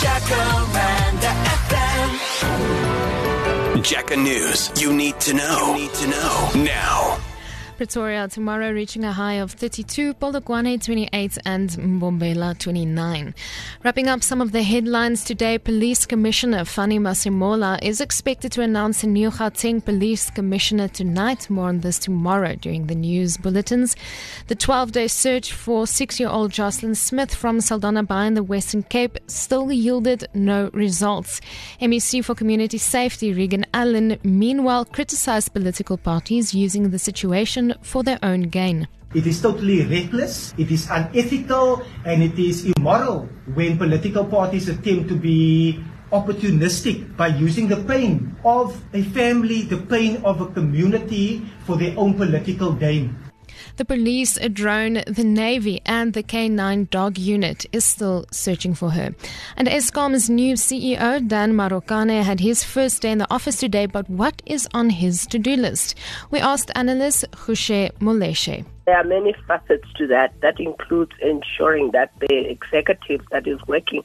Jacaranda FM. Jacka News. You need to know. You need to know now. Pretoria tomorrow reaching a high of 32, Polokwane 28 and Mbombela 29. Wrapping up some of the headlines today, Police Commissioner Fannie Masemola is expected to announce a new Gauteng Police Commissioner tonight. More on this tomorrow during the news bulletins. The 12-day search for six-year-old Joshlin Smith from Saldanha Bay in the Western Cape still yielded no results. MEC for Community Safety Reagan Allen meanwhile criticized political parties using the situation for their own gain. It is totally reckless, it is unethical, and it is immoral when political parties attempt to be opportunistic by using the pain of a family, the pain of a community for their own political gain. The police, a drone, the Navy, and the K9 dog unit is still searching for her. And Eskom's new CEO, Dan Marokane, had his first day in the office today, but what is on his to do list? We asked analyst Hushe Moleshe. There are many facets to that. That includes ensuring that the executive that is working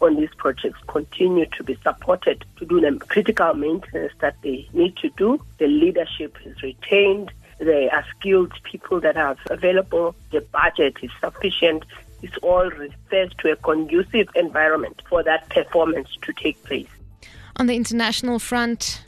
on these projects continue to be supported to do the critical maintenance that they need to do. The leadership is retained. There are skilled people that are available. The budget is sufficient. This all refers to a conducive environment for that performance to take place. On the international front,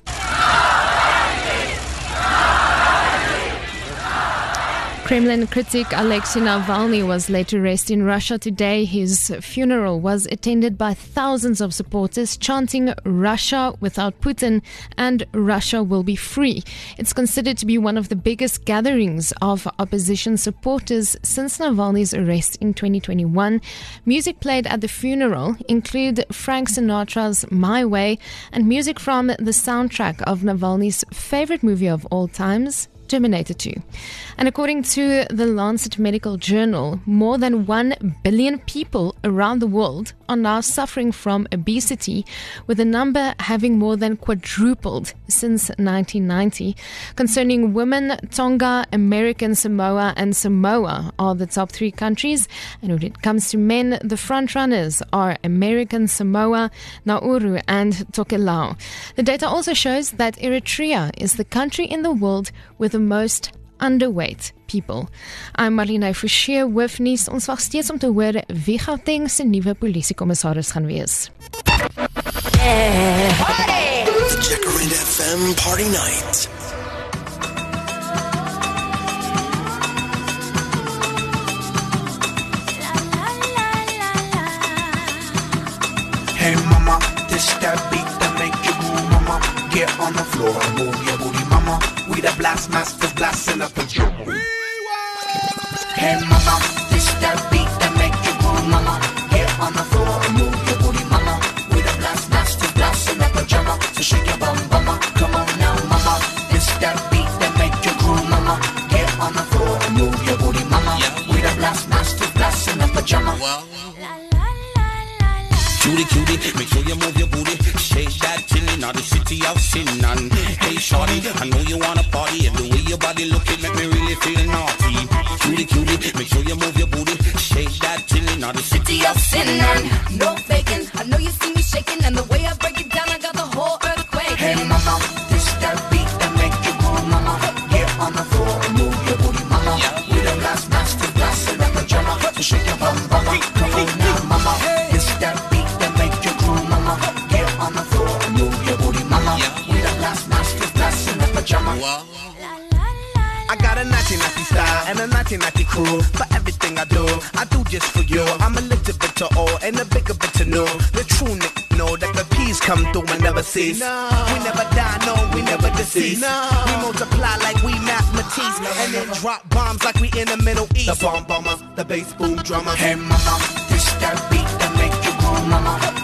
Kremlin critic Alexei Navalny was laid to rest in Russia today. His funeral was attended by thousands of supporters chanting Russia without Putin and Russia will be free. It's considered to be one of the biggest gatherings of opposition supporters since Navalny's arrest in 2021. Music played at the funeral include Frank Sinatra's My Way and music from the soundtrack of Navalny's favorite movie of all times, Terminator 2. And according to the Lancet Medical Journal, more than 1 billion people around the world are now suffering from obesity, with the number having more than quadrupled since 1990. Concerning women, Tonga, American Samoa, and Samoa are the top three countries. And when it comes to men, the frontrunners are American Samoa, Nauru, and Tokelau. The data also shows that Eritrea is the country in the world with the most underweight people. I'm Marlene Forshey, hoofnuus. Ons wag steeds om te hoor wie Gauteng se nuwe polisiekommissaris gaan wees. Jacaranda FM Party Night. Hey mama, this that beat that make you move, mama. Get on the floor and move your booty, mama. We the blast masters blasting up the drum. Hey mama, this that beat that make you move, mama. Get on the floor and move your booty, mama. We the blast masters blasting up the drum. So shake your bum, mama. Come on now, mama. This that beat that make you groove, mama. Get on the floor and move your booty, mama. We the blast masters blasting up the drum. Cutie, cutie, make sure you move your booty. Shake that out the city of sin. And hey, shorty, I know you wanna party. And the way your body looking make me really feel naughty. Cutie, cutie, make sure you move your booty. Shake that chillin' out the city of sin. And No faking. I know you see me shaking, and the way I break it down, I got the whole earthquake. Hey mama, blasting up the drama. I got a naughty naughty style and a naughty naughty crew. For everything I do, I do just for you. I'm a little bit to all and a bigger bit to know. The true nigga know that the peace come through and never cease. We never die, no, we never decease. We multiply like we mathematics ah. and then drop bombs like we in the Middle East. The bomb bomber, the bass boom drummer. Hey mama, this that beat that make you move, mama.